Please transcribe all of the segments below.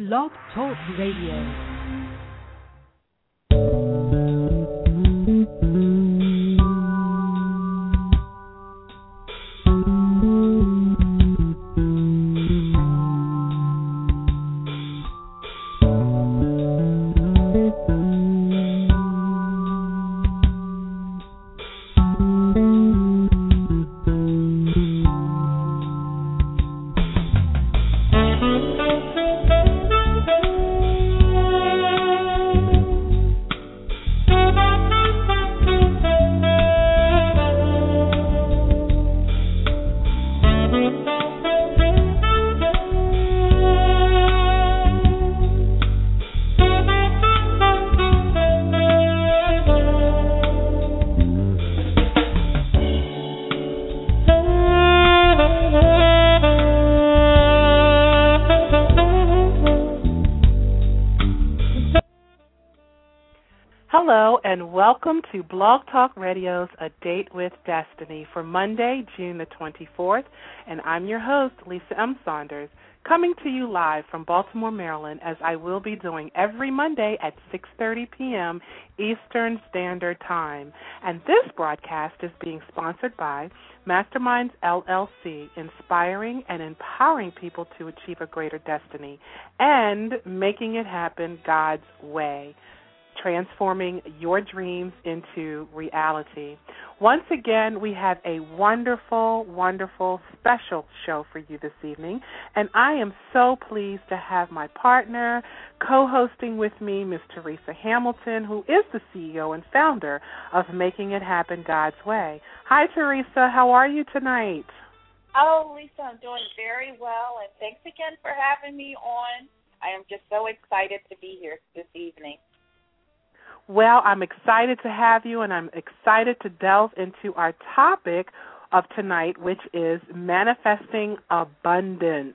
Blog Talk Radio. Blog Talk Radio's A Date with Destiny for Monday, June the 24th, and I'm your host, Lisa M. Saunders, coming to you live from Baltimore, Maryland, as I will be doing every Monday at 6:30 p.m. Eastern Standard Time. And this broadcast is being sponsored by Masterminds LLC, inspiring and empowering people to achieve a greater destiny and making it happen God's way transforming your dreams into reality. Once again, we have a wonderful, wonderful special show for you this evening, and I am so pleased to have my partner co hosting with me, Ms. Teresa Hamilton, who is the CEO and founder of Making It Happen God's Way. Hi, Teresa. How are you tonight? Oh, Lisa, I'm doing very well, and thanks again for having me on. I am just so excited to be here this evening. Well, I'm excited to have you, and I'm excited to delve into our topic of tonight, which is manifesting abundance.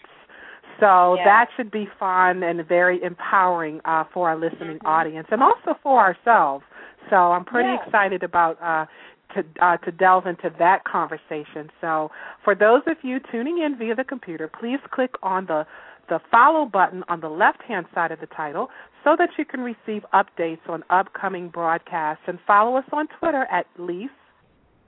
So yes. that should be fun and very empowering uh, for our listening mm-hmm. audience, and also for ourselves. So I'm pretty yes. excited about uh, to uh, to delve into that conversation. So for those of you tuning in via the computer, please click on the the follow button on the left hand side of the title so that you can receive updates on upcoming broadcasts. And follow us on Twitter at Lise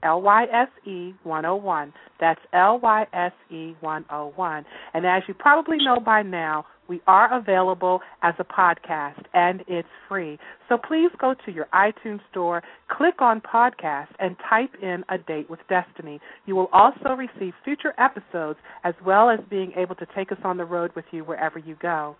L Y S E 101. That's L Y S E 101. And as you probably know by now, we are available as a podcast and it's free. So please go to your iTunes store, click on podcast, and type in A Date with Destiny. You will also receive future episodes as well as being able to take us on the road with you wherever you go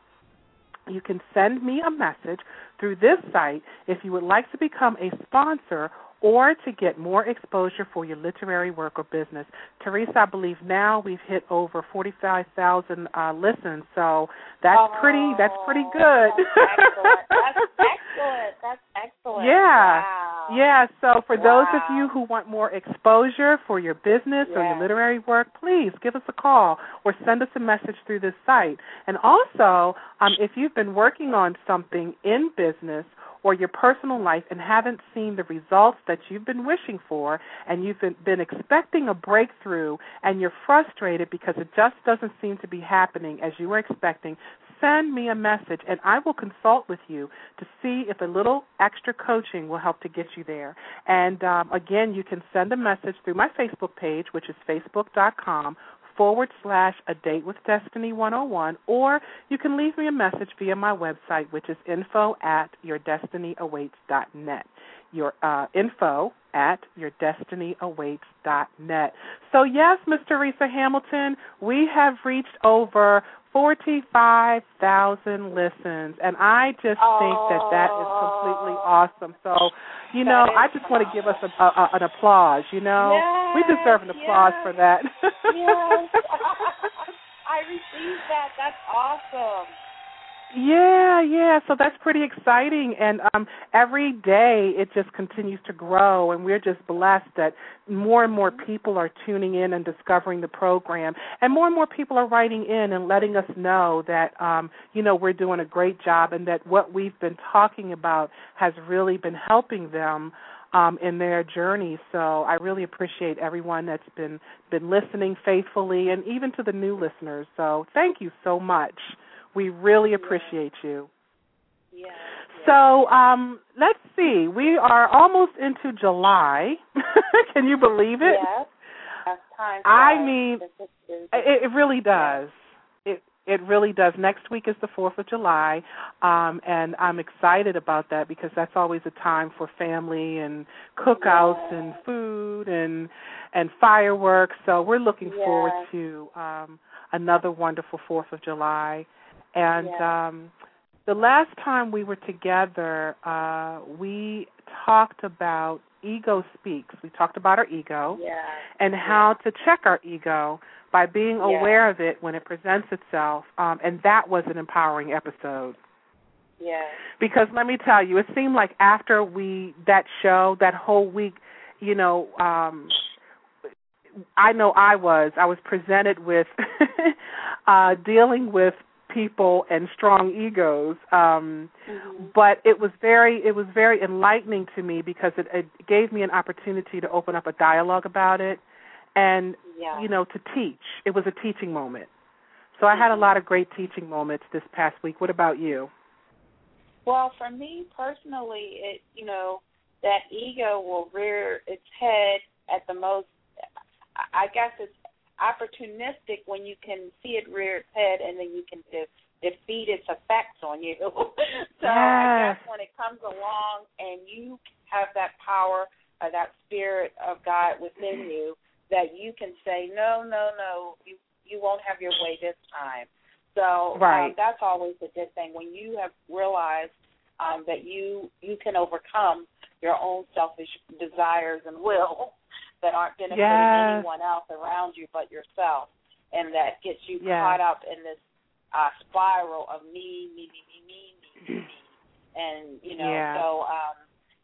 you can send me a message through this site if you would like to become a sponsor or to get more exposure for your literary work or business. Teresa, I believe now we've hit over 45,000 uh, listens, so that's oh, pretty that's pretty good. That's excellent. That's excellent. That's excellent. Yeah. Wow. Yeah, so for wow. those of you who want more exposure for your business or your literary work, please give us a call or send us a message through this site. And also, um, if you've been working on something in business or your personal life and haven't seen the results that you've been wishing for and you've been, expecting a breakthrough and you're frustrated because it just doesn't seem to be happening as you were expecting, send me a message and I will consult with you to see if a little extra coaching will help to get you there. And um, again, you can send a message through my Facebook page, which is facebook.com forward slash a date with destiny 101 or you can leave me a message via my website which is info at yourdestinyawaits.net your uh, info at yourdestinyawaits.net so yes mr teresa hamilton we have reached over 45,000 listens and I just oh, think that that is completely awesome. So, you know, I just want to give us a, a, an applause, you know. Yes, we deserve an applause yes, for that. yes. I received that. That's awesome. Yeah, yeah. So that's pretty exciting, and um, every day it just continues to grow, and we're just blessed that more and more people are tuning in and discovering the program, and more and more people are writing in and letting us know that um, you know we're doing a great job, and that what we've been talking about has really been helping them um, in their journey. So I really appreciate everyone that's been been listening faithfully, and even to the new listeners. So thank you so much. We really appreciate yeah. you. Yeah. So um, let's see. We are almost into July. Can you believe it? Yes. Time I mean, it, it really does. It it really does. Next week is the Fourth of July, um, and I'm excited about that because that's always a time for family and cookouts and food and and fireworks. So we're looking forward to um, another wonderful Fourth of July, and. Yeah. Um, the last time we were together, uh, we talked about ego speaks. We talked about our ego yeah. and how to check our ego by being yeah. aware of it when it presents itself. Um, and that was an empowering episode. Yeah. Because let me tell you, it seemed like after we that show, that whole week, you know, um I know I was. I was presented with uh dealing with people and strong egos um mm-hmm. but it was very it was very enlightening to me because it, it gave me an opportunity to open up a dialogue about it and yeah. you know to teach. It was a teaching moment. So i had a lot of great teaching moments this past week. What about you? Well for me personally it you know that ego will rear its head at the most i guess it's opportunistic when you can see it rear its head and then you can de- defeat its effects on you. so. I guess when it comes along and you have that power, uh, that spirit of God within you, that you can say, no, no, no, you you won't have your way this time. So right. um, that's always a good thing when you have realized um, that you you can overcome your own selfish desires and will that aren't benefiting yes. anyone else around you but yourself, and that gets you yes. caught up in this uh, spiral of me, me, me, me, me, me, me, and you know. Yeah. So um,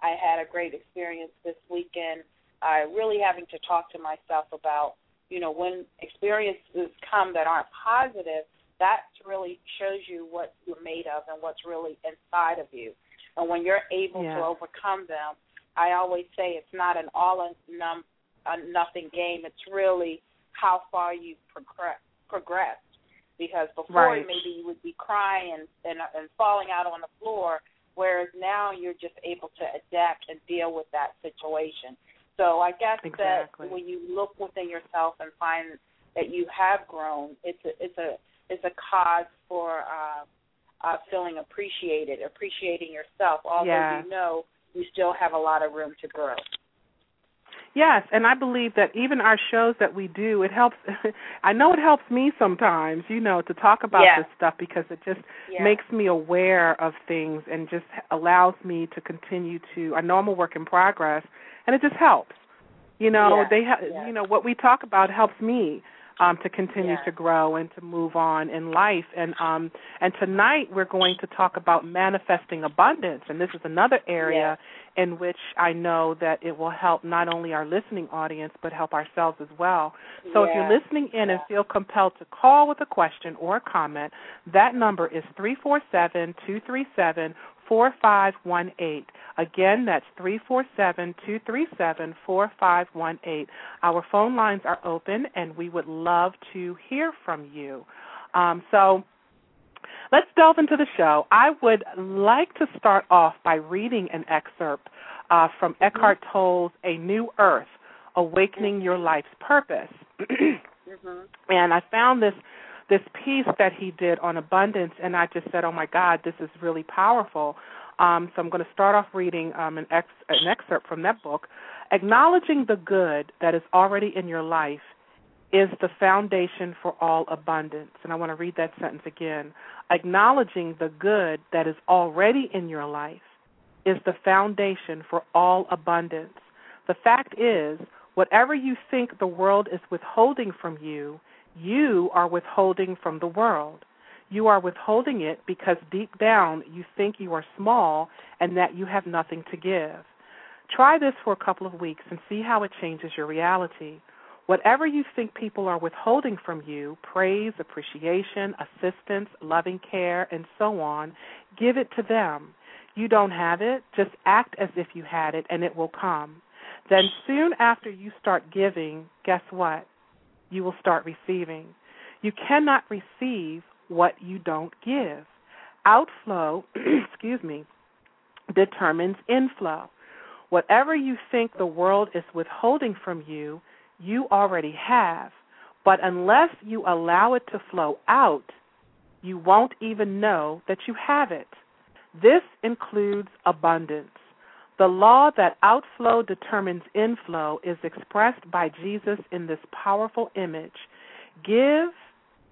I had a great experience this weekend. Uh, really having to talk to myself about, you know, when experiences come that aren't positive, that really shows you what you're made of and what's really inside of you. And when you're able yeah. to overcome them, I always say it's not an all num a nothing game. It's really how far you progress progressed. Because before right. maybe you would be crying and, and and falling out on the floor, whereas now you're just able to adapt and deal with that situation. So I guess exactly. that when you look within yourself and find that you have grown, it's a it's a it's a cause for uh, uh, feeling appreciated, appreciating yourself. Although yeah. you know you still have a lot of room to grow. Yes, and I believe that even our shows that we do, it helps. I know it helps me sometimes, you know, to talk about yeah. this stuff because it just yeah. makes me aware of things and just allows me to continue to. I know I'm a work in progress, and it just helps. You know, yeah. they, ha- you know, what we talk about helps me um, to continue yeah. to grow and to move on in life. And um, and tonight we're going to talk about manifesting abundance, and this is another area yeah. in which I know that it will help not only our listening audience but help ourselves as well. So yeah. if you're listening in and feel compelled to call with a question or a comment, that number is three four seven two three seven 4518. Again, that's 347 237 4518. Our phone lines are open and we would love to hear from you. Um, so let's delve into the show. I would like to start off by reading an excerpt uh, from Eckhart Tolle's A New Earth Awakening Your Life's Purpose. mm-hmm. And I found this this piece that he did on abundance, and I just said, "Oh my God, this is really powerful." Um, so I'm going to start off reading um, an, ex- an excerpt from that book. Acknowledging the good that is already in your life is the foundation for all abundance. And I want to read that sentence again. Acknowledging the good that is already in your life is the foundation for all abundance. The fact is, whatever you think the world is withholding from you, you are withholding from the world. You are withholding it because deep down you think you are small and that you have nothing to give. Try this for a couple of weeks and see how it changes your reality. Whatever you think people are withholding from you praise, appreciation, assistance, loving care, and so on give it to them. You don't have it, just act as if you had it, and it will come. Then, soon after you start giving, guess what? You will start receiving. You cannot receive what you don't give. Outflow, excuse me, determines inflow. Whatever you think the world is withholding from you, you already have. But unless you allow it to flow out, you won't even know that you have it. This includes abundance. The law that outflow determines inflow is expressed by Jesus in this powerful image Give,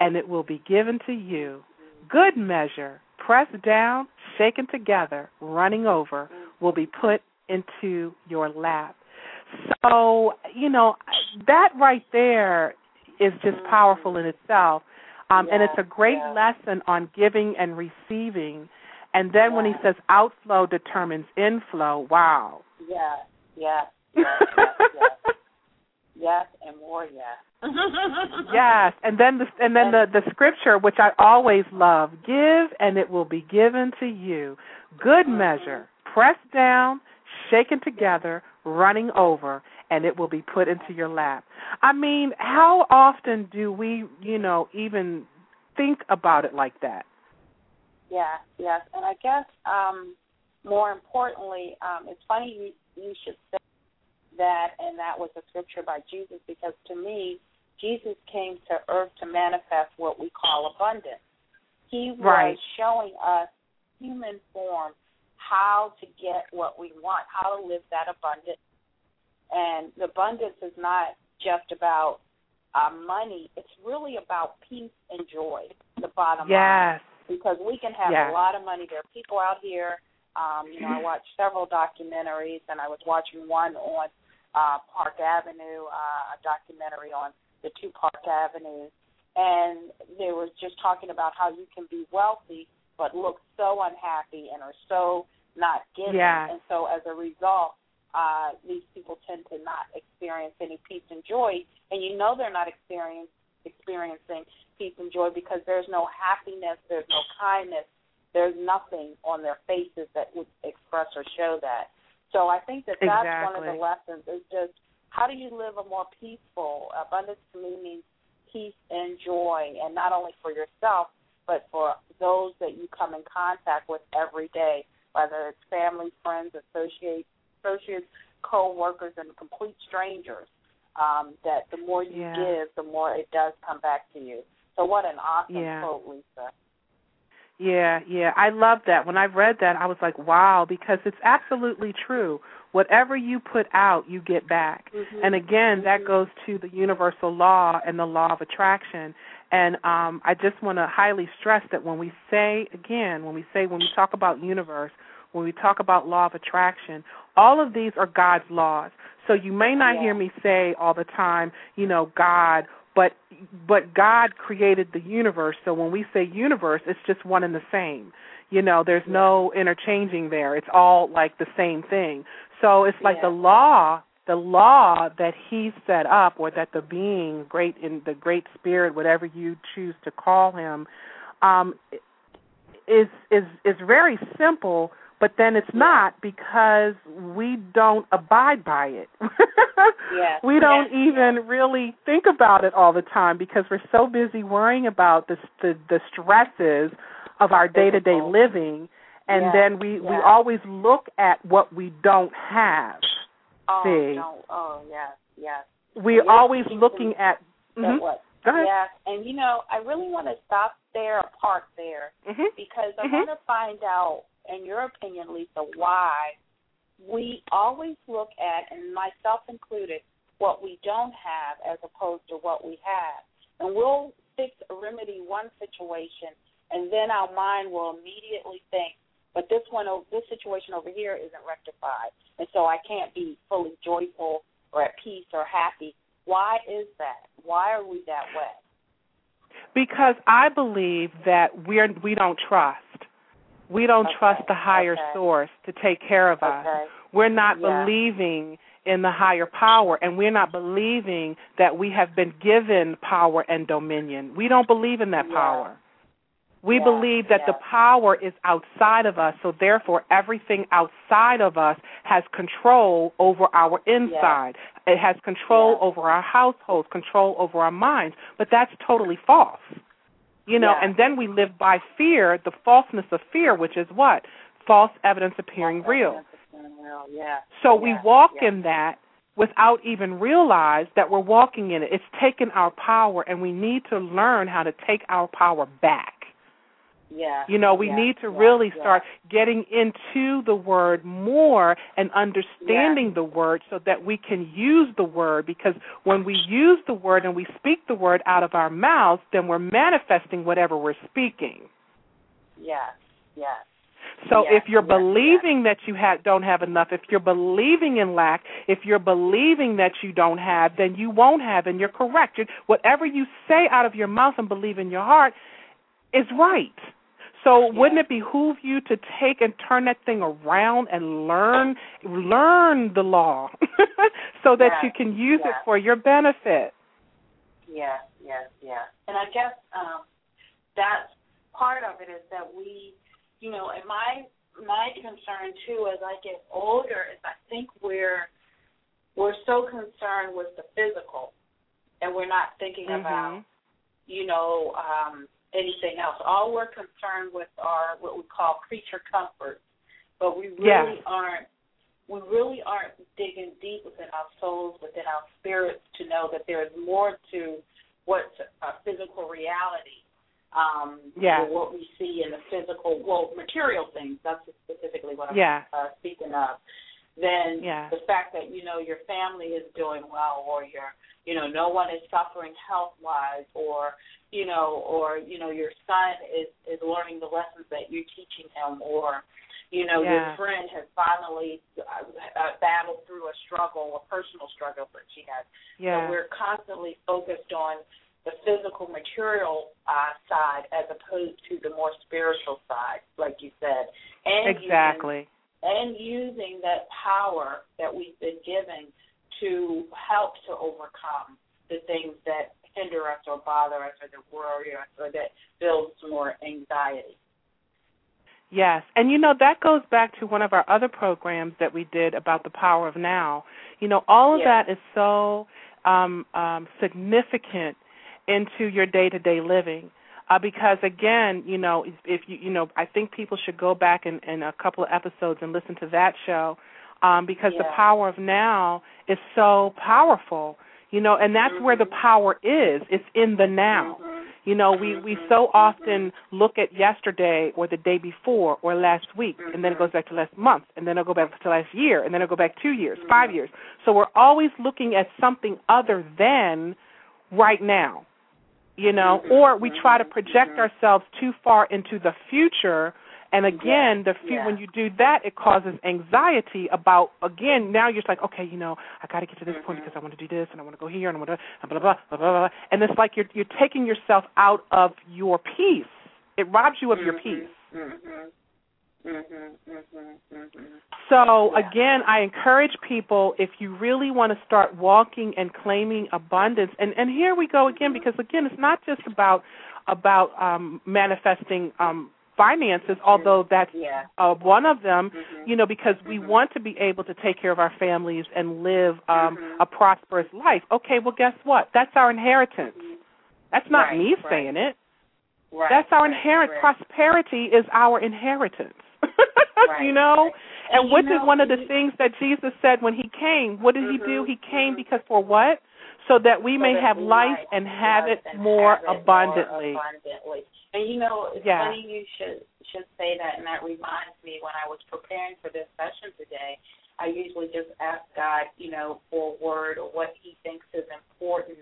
and it will be given to you. Good measure, pressed down, shaken together, running over, will be put into your lap. So, you know, that right there is just powerful in itself. Um, yeah, and it's a great yeah. lesson on giving and receiving. And then yeah. when he says outflow determines inflow, wow. Yeah, yeah, yes, yes, yes. yes and more yes. yes, and then the and then the the scripture which I always love, give and it will be given to you. Good mm-hmm. measure, pressed down, shaken together, running over, and it will be put into your lap. I mean, how often do we, you know, even think about it like that? Yeah, yes, and I guess um, more importantly, um, it's funny you, you should say that, and that was a scripture by Jesus because to me, Jesus came to earth to manifest what we call abundance. He was right. showing us human form how to get what we want, how to live that abundant. And the abundance is not just about uh, money; it's really about peace and joy. The bottom yes. line, because we can have yes. a lot of money. There are people out here. Um, you know, I watched several documentaries, and I was watching one on uh, Park Avenue, uh, a documentary on the two Park Avenues, and they were just talking about how you can be wealthy but look so unhappy and are so not giving. Yeah. And so as a result, uh, these people tend to not experience any peace and joy. And you know they're not experience, experiencing peace and joy because there's no happiness, there's no kindness, there's nothing on their faces that would express or show that. So I think that that's exactly. one of the lessons is just how do you live a more peaceful abundance to me means peace and joy and not only for yourself but for those that you come in contact with every day whether it's family, friends, associates, associates, co-workers, and complete strangers. Um, that the more you yeah. give, the more it does come back to you. So what an awesome yeah. quote, Lisa. Yeah, yeah. I love that. When I read that, I was like, wow, because it's absolutely true. Whatever you put out, you get back. Mm-hmm. And again, mm-hmm. that goes to the universal law and the law of attraction. And um, I just want to highly stress that when we say, again, when we say, when we talk about universe, when we talk about law of attraction, all of these are God's laws. So you may not yeah. hear me say all the time, you know, God but but God created the universe. So when we say universe, it's just one and the same. You know, there's no interchanging there. It's all like the same thing. So it's like yeah. the law, the law that he set up or that the being, great in the great spirit, whatever you choose to call him, um is is is very simple but then it's not because we don't abide by it. yes. We don't yes. even yes. really think about it all the time because we're so busy worrying about the the, the stresses of our day to day living, and yes. then we we always look at what we don't have. Oh, See, no. oh yes, yes. we're always looking at. Mm-hmm. What? Go ahead. Yes, and you know, I really want to stop there, park there, mm-hmm. because I mm-hmm. want to find out in your opinion, Lisa, why we always look at, and myself included, what we don't have as opposed to what we have. And we'll fix or remedy one situation, and then our mind will immediately think, but this one, this situation over here isn't rectified, and so I can't be fully joyful or at peace or happy. Why is that? Why are we that way? Because I believe that we're we don't trust. We don't okay. trust the higher okay. source to take care of us. We're not yeah. believing in the higher power, and we're not believing that we have been given power and dominion. We don't believe in that yeah. power. We yeah. believe that the power is outside of us, so therefore everything outside of us has control over our inside. It has control over our households, control over our minds. But that's totally false. You know, Yeah. and then we live by fear, the falseness of fear, which is what? False evidence appearing real. Real, yeah. So we walk yeah. in that without even realize that we're walking in it. It's taken our power and we need to learn how to take our power back. Yeah. You know, we yeah, need to yeah, really start getting into the word more and understanding the word so that we can use the word because when we use the word and we speak the word out of our mouths, then we're manifesting whatever we're speaking. Yes, yes. So Yes, if you're yes, believing that you ha- don't have enough, if you're believing in lack, if you're believing that you don't have, then you won't have, and you're correct. Whatever you say out of your mouth and believe in your heart is right. So wouldn't it behoove you to take and turn that thing around and learn learn the law so that you can use it for your benefit? Yes, yes, yes. And I guess um that's part of it is that we you know, and my my concern too as I get older is I think we're we're so concerned with the physical and we're not thinking about Mhm. you know, um, anything else. All we're concerned with are what we call creature comforts, but we really Yes. aren't. We really aren't digging deep within our souls, within our spirits, to know that there is more to what's a physical reality. Um, Yeah. what we see in the physical, well, material things. That's specifically what I'm Yeah. uh, speaking of. Then Yeah. the fact that you know your family is doing well, or your you know no one is suffering health wise, or you know, or you know your son is is learning the lessons that you're teaching him, or you know Yeah. your friend has finally uh, uh, battled through a struggle, a personal struggle that she has. Yeah. So we're constantly focused on the physical, material uh, side as opposed to the more spiritual side, like you said, and Exactly. And using that power that we've been given to help to overcome the things that hinder us or bother us or that worry us or that builds more anxiety. Yes, and you know that goes back to one of our other programs that we did about the power of now. You know, all of Yeah. that is so um, um, significant into your day-to-day living. Uh, because again, you know, if, you you know, I think people should go back in, in a couple of episodes and listen to that show, um, because the power of now is so powerful. You know, and that's where the Mhm. power is. It's in the now. Mhm. You know, we we Mhm, so often look at yesterday or the day before or last week, and then it goes back to last month, and then it'll go back to last year, and then it'll go back two years, five years. So we're always looking at something other than right now. You know, or we try to project ourselves too far into the future. And again, the fu- yeah. when you do that, it causes anxiety about again. Now you're just like, okay, you know, I got to get to this point Mhm. because I want to do this and I want to go here and I want to blah blah blah blah blah. blah. And it's like you're you're taking yourself out of your peace. It robs you of your Mhm, peace. Mhm. So Yeah. again, I encourage people if you really want to start walking and claiming abundance. And and here we go again because again, it's not just about about um manifesting um finances, although that's Yeah. uh, one of them. Mhm. You know, because we want to be able to take care of our families and live um a prosperous life. Okay, well guess what? That's our inheritance. That's not Right, me right. saying it. Right. That's our inherent prosperity is our inheritance. Right, you know? right. And, you what know, is one of the you- things that Jesus said when he came? What did he do? He came mhm. because for what? So that we so may that have we life and have it and more have it abundantly. More abundantly. And you know, it's Yeah. funny you should should say that, and that reminds me when I was preparing for this session today. I usually just ask God, you know, for a word or what He thinks is important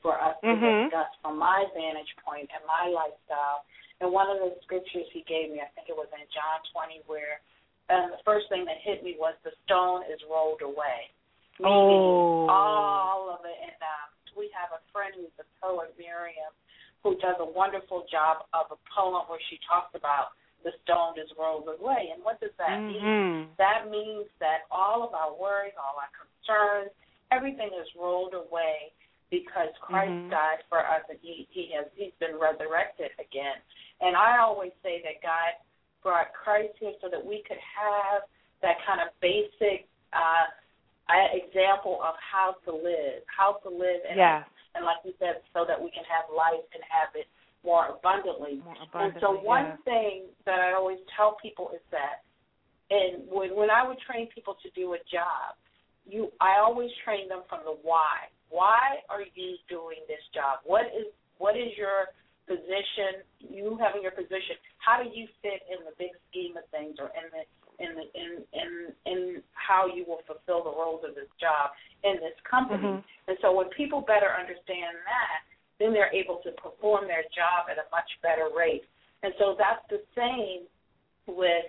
for us to Mhm. discuss from my vantage point and my lifestyle. And one of the scriptures He gave me, I think it was in John 20, where um, the first thing that hit me was the stone is rolled away. Meaning Oh. all of it. And um, we have a friend who's a poet, Miriam, who does a wonderful job of a poem where she talks about the stone is rolled away. And what does that mean? Mhm. That means that all of our worries, all our concerns, everything is rolled away because Christ Mhm. died for us and he, he has he's been resurrected again. And I always say that God brought Christ here so that we could have that kind of basic uh, example of how to live, how to live, and Yes. and like you said, so that we can have life and have it more abundantly. More abundantly and so one yeah. thing that I always tell people is that and when when I would train people to do a job, you I always train them from the why. Why are you doing this job? What is what is your position? You having your position. How do you fit in the big scheme of things, or in the in the in in in how you will fulfill the roles of this job in this company? Mm-hmm. And so when people better understand that, then they're able to perform their job at a much better rate. And so that's the same with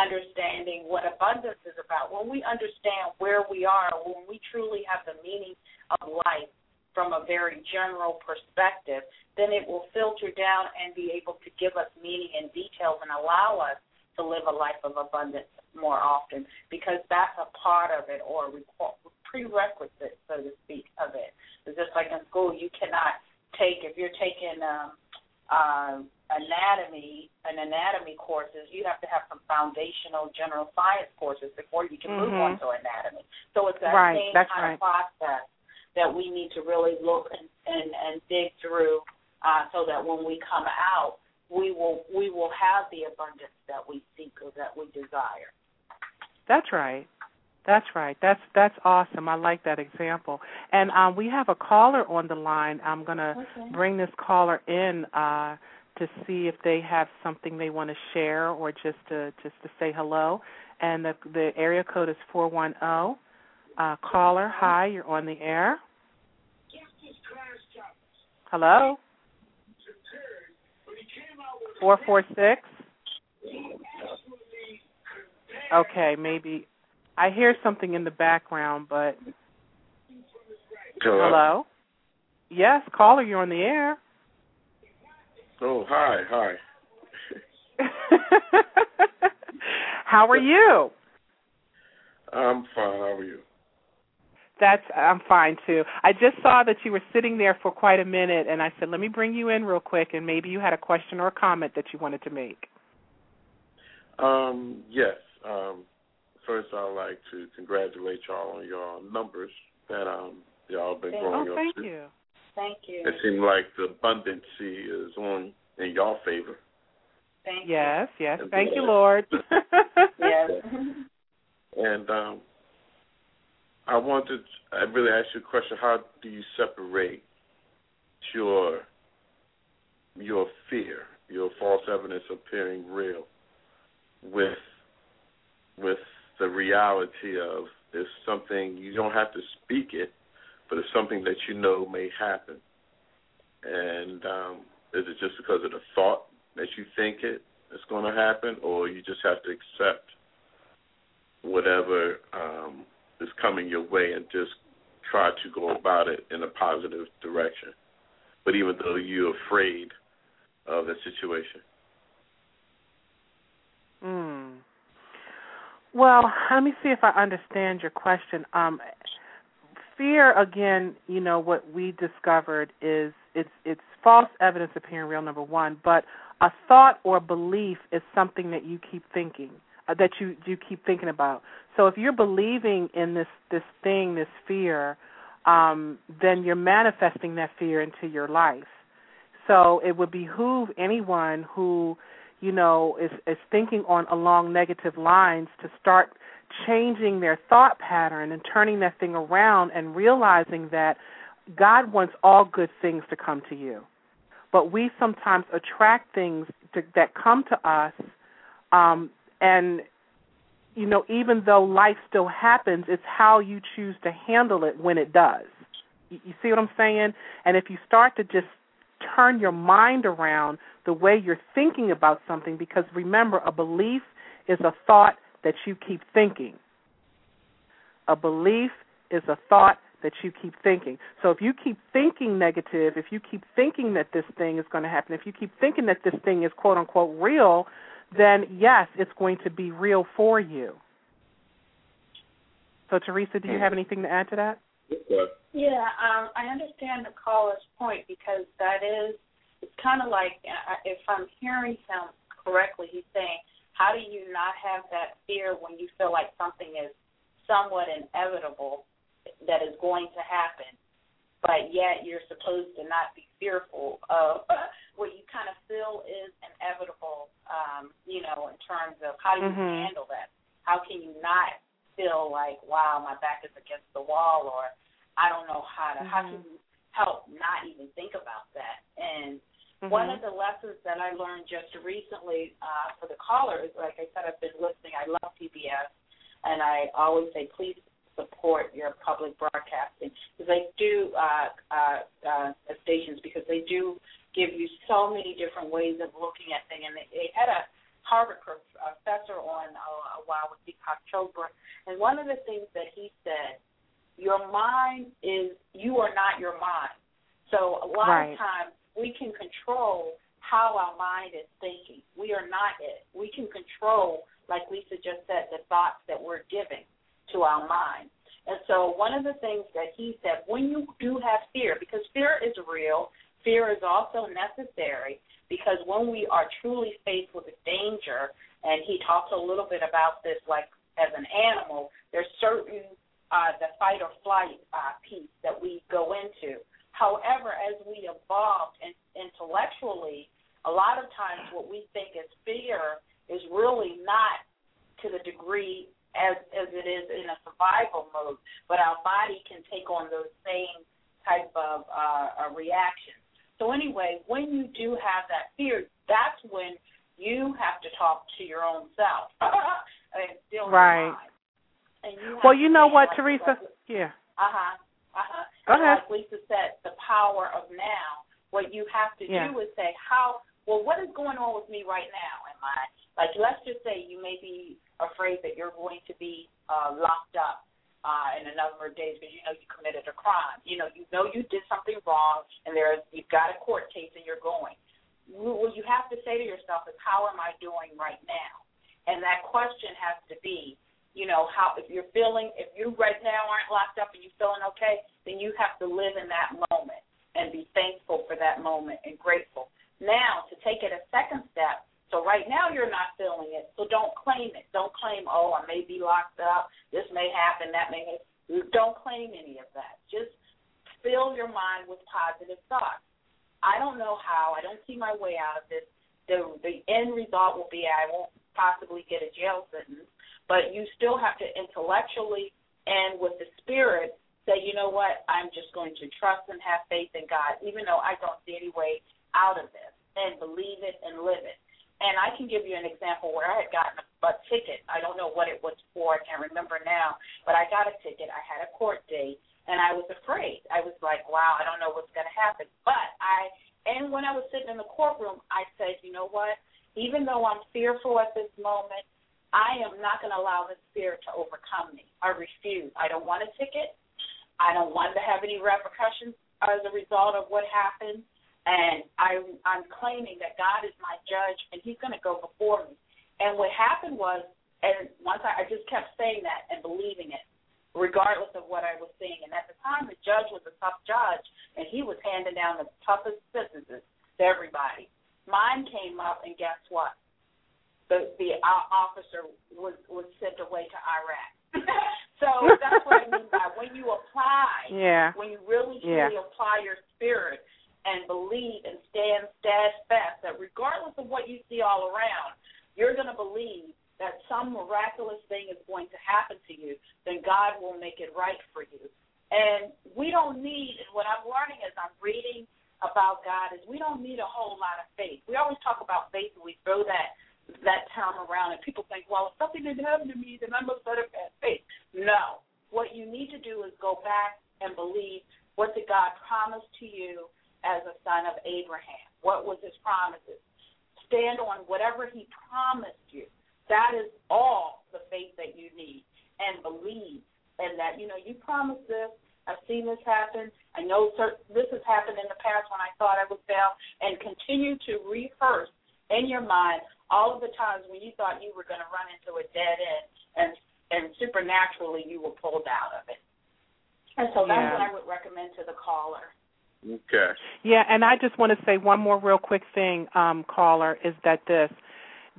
understanding what abundance is about. When we understand where we are, when we truly have the meaning of life from a very general perspective, then it will filter down and be able to give us meaning and details and allow us to live a life of abundance more often because that's a part of it or a prerequisite, so to speak, of it. It's just like in school, you cannot take, if you're taking um, uh, anatomy and anatomy courses, you have to have some foundational general science courses before you can mm-hmm. move on to anatomy. So it's that right. same That's kind right. of process that we need to really look and and, and dig through, uh, so that when we come out, we will we will have the abundance that we seek or that we desire. That's right. That's right. That's that's awesome. I like that example. And um, we have a caller on the line. I'm gonna okay. bring this caller in uh, to see if they have something they want to share or just to just to say hello. And the the area code is four one zero. Uh, caller, hi, you're on the air. Hello. Four four six. Okay, maybe I hear something in the background, but Hello. hello. Yes, caller, you're on the air. Oh, hi, hi. How are you? I'm fine. How are you? That's I'm fine too. I just saw that you were sitting there for quite a minute and I said, "Let me bring you in real quick and maybe you had a question or a comment that you wanted to make." Um, yes. Um, first, I'd like to congratulate y'all on your numbers that um y'all been Thank- growing Oh, up thank to. you. Thank you. It seems like the abundancy is on in y'all favor. Thank Yes, yes. And Thank you. Lord. Yes. And um, I wanted I really ask you a question. How do you separate your your fear, your false evidence appearing real, with with the reality of it's something you don't have to speak it, but it's something that you know may happen. And um, is it just because of the thought that you think it is going to happen, or you just have to accept whatever um, is coming your way and just try to go about it in a positive direction. But even though you're afraid of the situation. Hmm. Well, let me see if I understand your question. Um, fear, again, you know what we discovered is it's it's false evidence appearing real. Number one, but a thought or belief is something that you keep thinking, uh, that you you keep thinking about. So if you're believing in this this thing, this fear, um, then you're manifesting that fear into your life. So it would behoove anyone who you know, is is thinking on along negative lines to start changing their thought pattern and turning that thing around and realizing that God wants all good things to come to you. But we sometimes attract things to, that come to us um and you know, even though life still happens, it's how you choose to handle it when it does. You, see what I'm saying? And if you start to just turn your mind around the way you're thinking about something because remember a belief is a thought that you keep thinking a belief is a thought that you keep thinking so if you keep thinking negative if you keep thinking that this thing is going to happen if you keep thinking that this thing is quote unquote real then yes it's going to be real for you so teresa do you have anything to add to that Yeah, um, I understand the caller's point because that is, it's kind of like, uh, if I'm hearing him correctly, he's saying, how do you not have that fear when you feel like something is somewhat inevitable that is going to happen? But yet you're supposed to not be fearful of what you kind of feel is inevitable. Um, you know, in terms of how do you mm-hmm. handle that? How can you not feel like, wow, my back is against the wall, or I don't know how to. Mm-hmm. How can you help not even think about that? And mm-hmm. one of the lessons that I learned just recently uh, for the callers, like I said, I've been listening. I love PBS, and I always say, please support your public broadcasting because they do uh, uh, uh, stations because they do give you so many different ways of looking at things. And they, they had a Harvard professor on uh, a while with Deepak Chopra, and one of the things that he said, your mind is you are not your mind. So a lot right. of times we can control how our mind is thinking. We are not it. We can control, like Lisa just said, the thoughts that we're giving to our mind. And so one of the things that he said, when you do have fear, because fear is real, fear is also necessary, because when we are truly faced with a danger, and he talks a little bit about this like as an animal, there's certain uh, the fight or flight uh, piece that we go into. However, as we evolve in, intellectually, a lot of times what we think is fear is really not to the degree as as it is in a survival mode, but our body can take on those same type of uh, uh, reactions. So anyway, when you do have that fear, that's when you have to talk to your own self and still right. And you well, you know what, like Teresa? Yeah. Uh huh. Uh huh. Go ahead. Like Lisa said, the power of now. What you have to yeah. do is say, how? Well, what is going on with me right now? Am I like? Let's just say you may be afraid that you're going to be uh, locked up uh, in a number of days because you know you committed a crime. You know, you know you did something wrong, and there's you've got a court case and you're going. What you have to say to yourself is, how am I doing right now? And that question has to be, you know, how if you're feeling, if you right now aren't locked up and you're feeling okay, then you have to live in that moment and be thankful for that moment and grateful. Now, to take it a second step, so right now you're not feeling it. So don't claim it. Don't claim, oh, I may be locked up. This may happen. That may happen. Don't claim any of that. Just fill your mind with positive thoughts. I don't know how. I don't see my way out of this. The the end result will be I won't possibly get a jail sentence, but you still have to intellectually and with the spirit say, you know what, I'm just going to trust and have faith in God, even though I don't see any way out of this, and believe it and live it. And I can give you an example where I had gotten a, a ticket. I don't know what it was for. I can't remember now. But I got a ticket. I had a court date, and I was afraid. I was like, wow, I don't know what's going to happen. But I, and when I was sitting in the courtroom, I said, you know what? Even though I'm fearful at this moment, I am not going to allow this fear to overcome me. I refuse. I don't want a ticket. I don't want to have any repercussions as a result of what happened and I, I'm claiming that God is my judge, and He's going to go before me. And what happened was, and once I, I just kept saying that and believing it, regardless of what I was seeing. And at the time, the judge was a tough judge, and he was handing down the toughest sentences to everybody. Mine came up, and guess what? The the uh, officer was was sent away to Iraq. so that's what I mean by when you apply, yeah. when you really yeah. apply your spirit and believe and stand steadfast that regardless of what you see all around, you're going to believe that some miraculous thing is going to happen to you, then God will make it right for you. And we don't need, and what I'm learning as I'm reading about God is we don't need a whole lot of faith. We always talk about faith and we throw that that term around and people think, well, if something didn't happen to me, then I must have had faith. No. What you need to do is go back and believe what did God promise to you as a son of Abraham? What was his promises? Stand on whatever he promised you. That is all the faith that you need. And believe and that, you know, you promised this. I've seen this happen. I know this has happened in the past when I thought I would fail. And continue to rehearse in your mind all of the times when you thought you were going to run into a dead end and and supernaturally you were pulled out of it. And so that's yeah. what I would recommend to the caller. Okay. Yeah, and I just want to say one more real quick thing, um, caller, is that this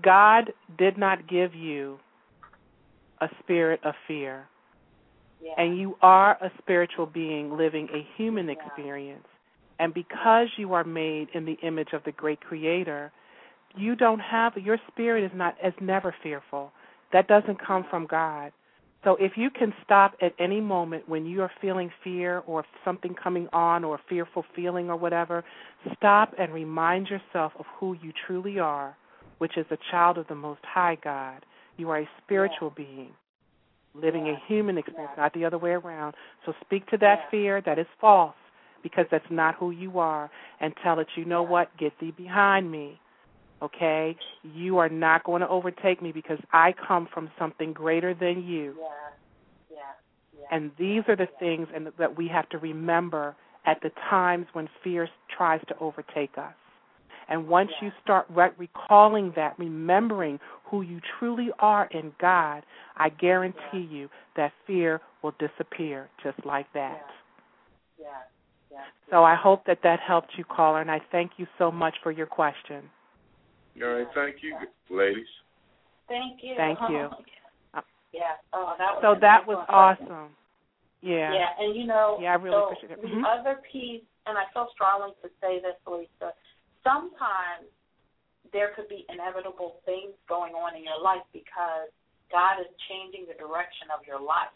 God did not give you a spirit of fear. Yeah. And you are a spiritual being living a human experience. And because you are made in the image of the great creator, you don't have your spirit is not as never fearful. That doesn't come from God. So if you can stop at any moment when you are feeling fear or something coming on or a fearful feeling or whatever, stop and remind yourself of who you truly are, which is a child of the Most High God. You are a spiritual yeah. being living yeah. a human experience, yeah. not the other way around. So speak to that fear that is false because that's not who you are and tell it, you know what, get thee behind me okay? You are not going to overtake me because I come from something greater than you. Yeah. Yeah. yeah. And these are the things and that we have to remember at the times when fear tries to overtake us. And once yeah. you start re- recalling that, remembering who you truly are in God, I guarantee yeah. you that fear will disappear just like that. Yeah. Yeah. So I hope that that helped you, caller, and I thank you so much for your question. All right, thank you, ladies. Thank you. Thank you. yeah. Oh, that was so that was awesome. Yeah. Yeah, and you know, yeah, I really so appreciate it. The mm-hmm. other piece, and I feel strongly to say this, Lisa. Sometimes there could be inevitable things going on in your life because God is changing the direction of your life.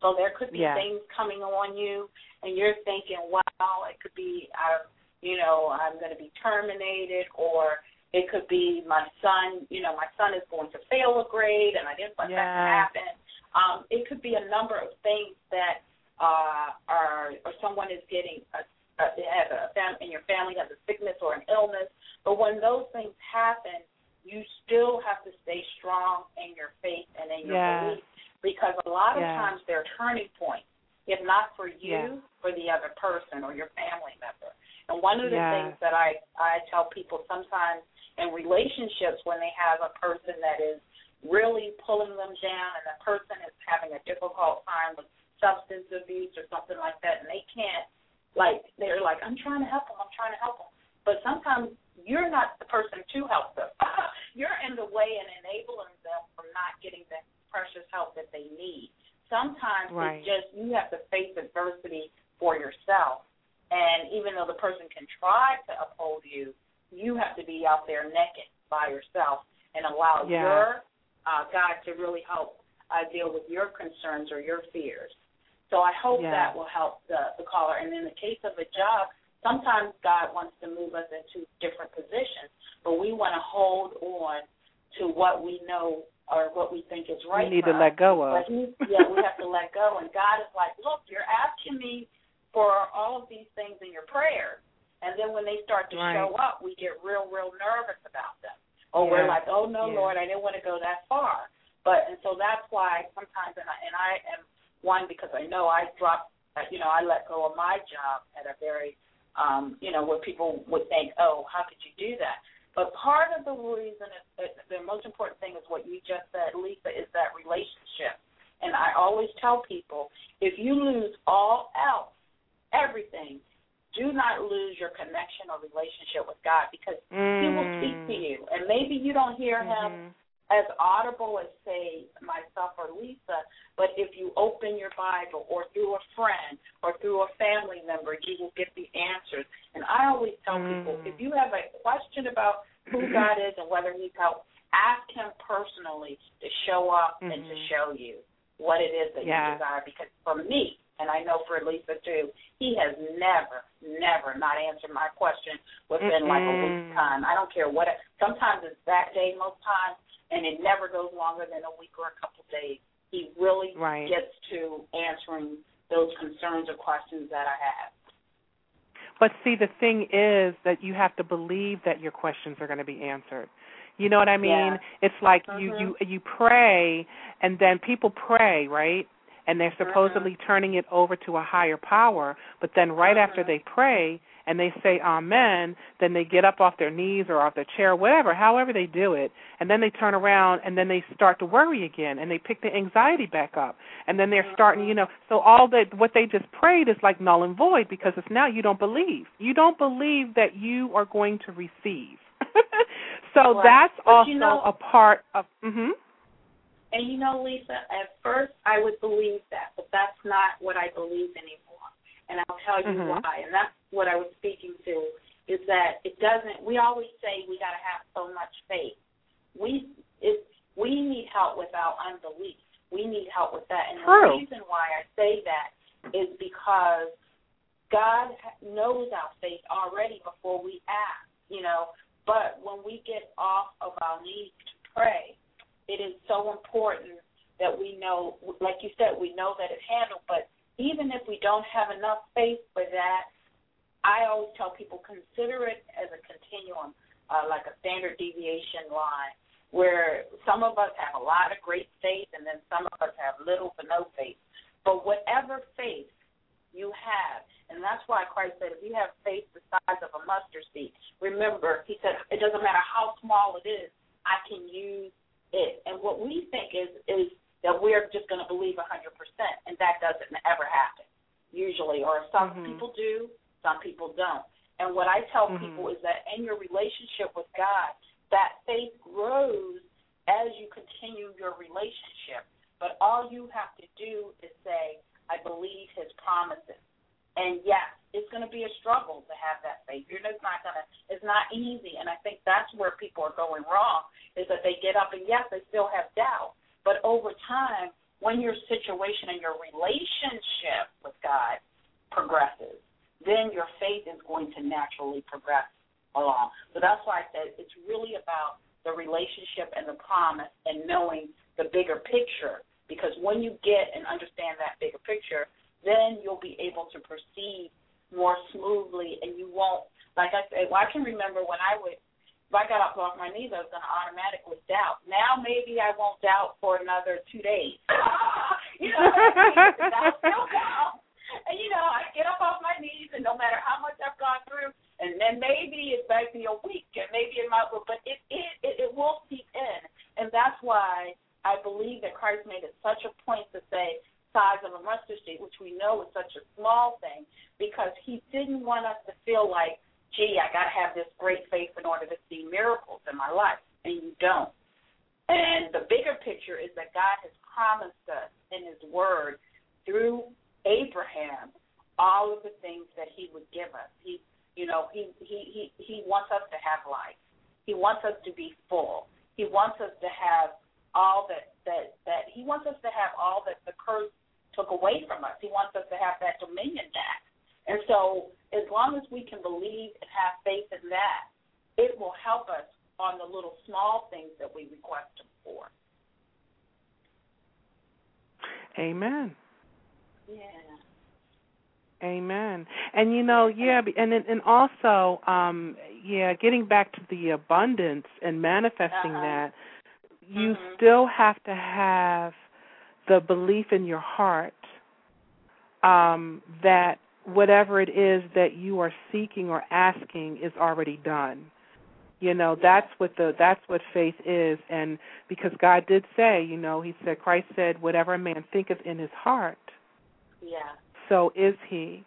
So there could be yeah. things coming on you, and you're thinking, "Wow, it could be, uh, you know, I'm going to be terminated," or it could be my son, you know, my son is going to fail a grade and I didn't want yeah. that to happen. Um, it could be a number of things that uh, are, or someone is getting a, a, has a fam- in your family has a sickness or an illness. But when those things happen, you still have to stay strong in your faith and in your yeah. belief because a lot of yeah. times they're turning points, if not for you, yeah. for the other person or your family member. And one of the yeah. things that I I tell people sometimes in relationships when they have a person that is really pulling them down and the person is having a difficult time with substance abuse or something like that and they can't like they're like I'm trying to help them I'm trying to help them. But sometimes you're not the person to help them. You're in the way and enabling them from not getting the precious help that they need. Sometimes right. it's just you have to face adversity for yourself. And even though the person can try to uphold you you have to be out there naked by yourself and allow yeah. your uh, God to really help uh, deal with your concerns or your fears. So I hope yeah. that will help the, the caller. And in the case of a job, sometimes God wants to move us into different positions, but we want to hold on to what we know or what we think is right. We need to us. let go of. But he, yeah, we have to let go. And God is like, look, you're asking me for all of these things in your prayers and then when they start to right. show up, we get real, real nervous about them. Or yeah. we're like, oh no, yeah. Lord, I didn't want to go that far. But and so that's why sometimes, and I, and I am one because I know I dropped, uh, you know, I let go of my job at a very, um, you know, where people would think, oh, how could you do that? But part of the reason, is, the most important thing is what you just said, Lisa, is that relationship. And I always tell people, if you lose all else, everything, do not lose your connection or relationship with God because mm. He will speak to you. And maybe you don't hear mm-hmm. Him as audible as, say, myself or Lisa, but if you open your Bible or through a friend or through a family member, you will get the answers. And I always tell mm. people if you have a question about who God is and whether He's helped, ask Him personally to show up mm-hmm. and to show you what it is that yeah. you desire. Because for me, and I know for Lisa too, he has never, never not answered my question within Mm-mm. like a week's time. I don't care what. It, sometimes it's that day, most times, and it never goes longer than a week or a couple of days. He really right. gets to answering those concerns or questions that I have. But see, the thing is that you have to believe that your questions are going to be answered. You know what I mean? Yeah. It's like mm-hmm. you you you pray, and then people pray, right? And they're supposedly mm-hmm. turning it over to a higher power. But then right mm-hmm. after they pray and they say amen, then they get up off their knees or off their chair, whatever, however they do it, and then they turn around and then they start to worry again and they pick the anxiety back up. And then they're starting, you know, so all that what they just prayed is like null and void because it's now you don't believe. You don't believe that you are going to receive. so that's also you know, a part of mhm And you know, Lisa, at first I would believe that, but that's not what I believe anymore. And I'll tell you mm-hmm. why. And that's what I was speaking to is that it doesn't. We always say we got to have so much faith. We it we need help with our unbelief. We need help with that. And True. the reason why I say that is because God knows our faith already before we ask. You know, but when we get off of our knees to pray it is so important that we know, like you said, we know that it's handled. But even if we don't have enough faith for that, I always tell people consider it as a continuum, uh, like a standard deviation line, where some of us have a lot of great faith and then some of us have little to no faith. But whatever faith you have, and that's why Christ said, if you have faith the size of a mustard seed, remember, he said, it doesn't matter how small it is, I can use it. And what we think is is that we're just going to believe 100%, and that doesn't ever happen usually. Or some mm-hmm. people do, some people don't. And what I tell mm-hmm. people is that in your relationship with God, that faith grows as you continue your relationship. But all you have to do is say, I believe his promises. And yes, it's going to be a struggle to have that faith. You're just not going to. It's not easy, and I think that's where people are going wrong. Is that they get up and yes, they still have doubt, but over time, when your situation and your relationship with God progresses, then your faith is going to naturally progress along. So that's why I said it's really about the relationship and the promise and knowing the bigger picture. Because when you get and understand that bigger picture, then you'll be able to proceed more smoothly and you won't like I said, well I can remember when I would if I got up off my knees I was gonna automatically doubt. Now maybe I won't doubt for another two days. you know what I mean? I'll still doubt. And you know, I get up off my knees and no matter how much I've gone through and then maybe it might be a week and maybe it might but it it it, it will seep in. And that's why I believe that Christ made it such a point to say size of a mustard seed, which we know is such a small thing, because he didn't want us to feel like, gee, I got to have this great faith in order to see miracles in my life, and you don't. And the bigger picture is that God has promised us in His Word through Abraham all of the things that He would give us. He, you know, He He He He wants us to have life. He wants us to be full. He wants us to have all that that that He wants us to have all that the curse took away from us. He wants us to have that dominion back. And so, as long as we can believe and have faith in that, it will help us on the little small things that we request Him for. Amen. Yeah. Amen. And you know, yeah, and and also, um, yeah, getting back to the abundance and manifesting uh-huh. that, you mm-hmm. still have to have the belief in your heart um, that whatever it is that you are seeking or asking is already done. You know, that's what the that's what faith is and because God did say, you know, he said Christ said whatever a man thinketh in his heart. Yeah. So is he.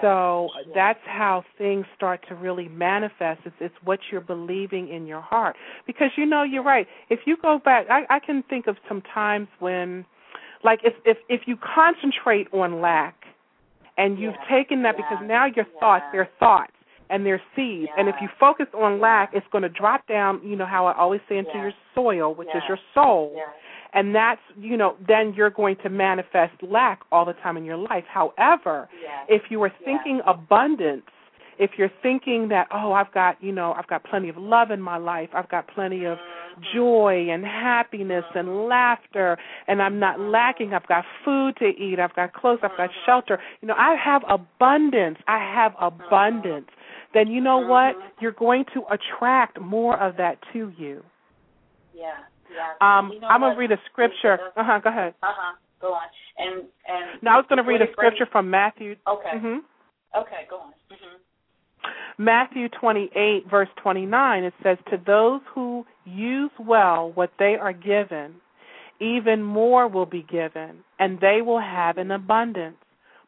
So that's how things start to really manifest. It's, it's what you're believing in your heart. Because you know, you're right. If you go back, I, I can think of some times when, like, if if if you concentrate on lack, and you've yeah. taken that yeah. because now your yeah. thoughts, they're thoughts and they're seeds. And if you focus on lack, it's going to drop down. You know how I always say into your soil, which is your soul and that's you know then you're going to manifest lack all the time in your life however yes. if you are thinking yes. abundance if you're thinking that oh i've got you know i've got plenty of love in my life i've got plenty of mm-hmm. joy and happiness and laughter and i'm not mm-hmm. lacking i've got food to eat i've got clothes i've got mm-hmm. shelter you know i have abundance i have abundance then you know what you're going to attract more of that to you yeah yeah. Um, you know I'm gonna read a scripture. Uh huh. Go ahead. Uh huh. Go on. And and. No, I was going to read a scripture from Matthew. Okay. Mm-hmm. Okay. Go on. Mm-hmm. Matthew 28, verse 29, it says, To those who use well what they are given, even more will be given, and they will have an abundance.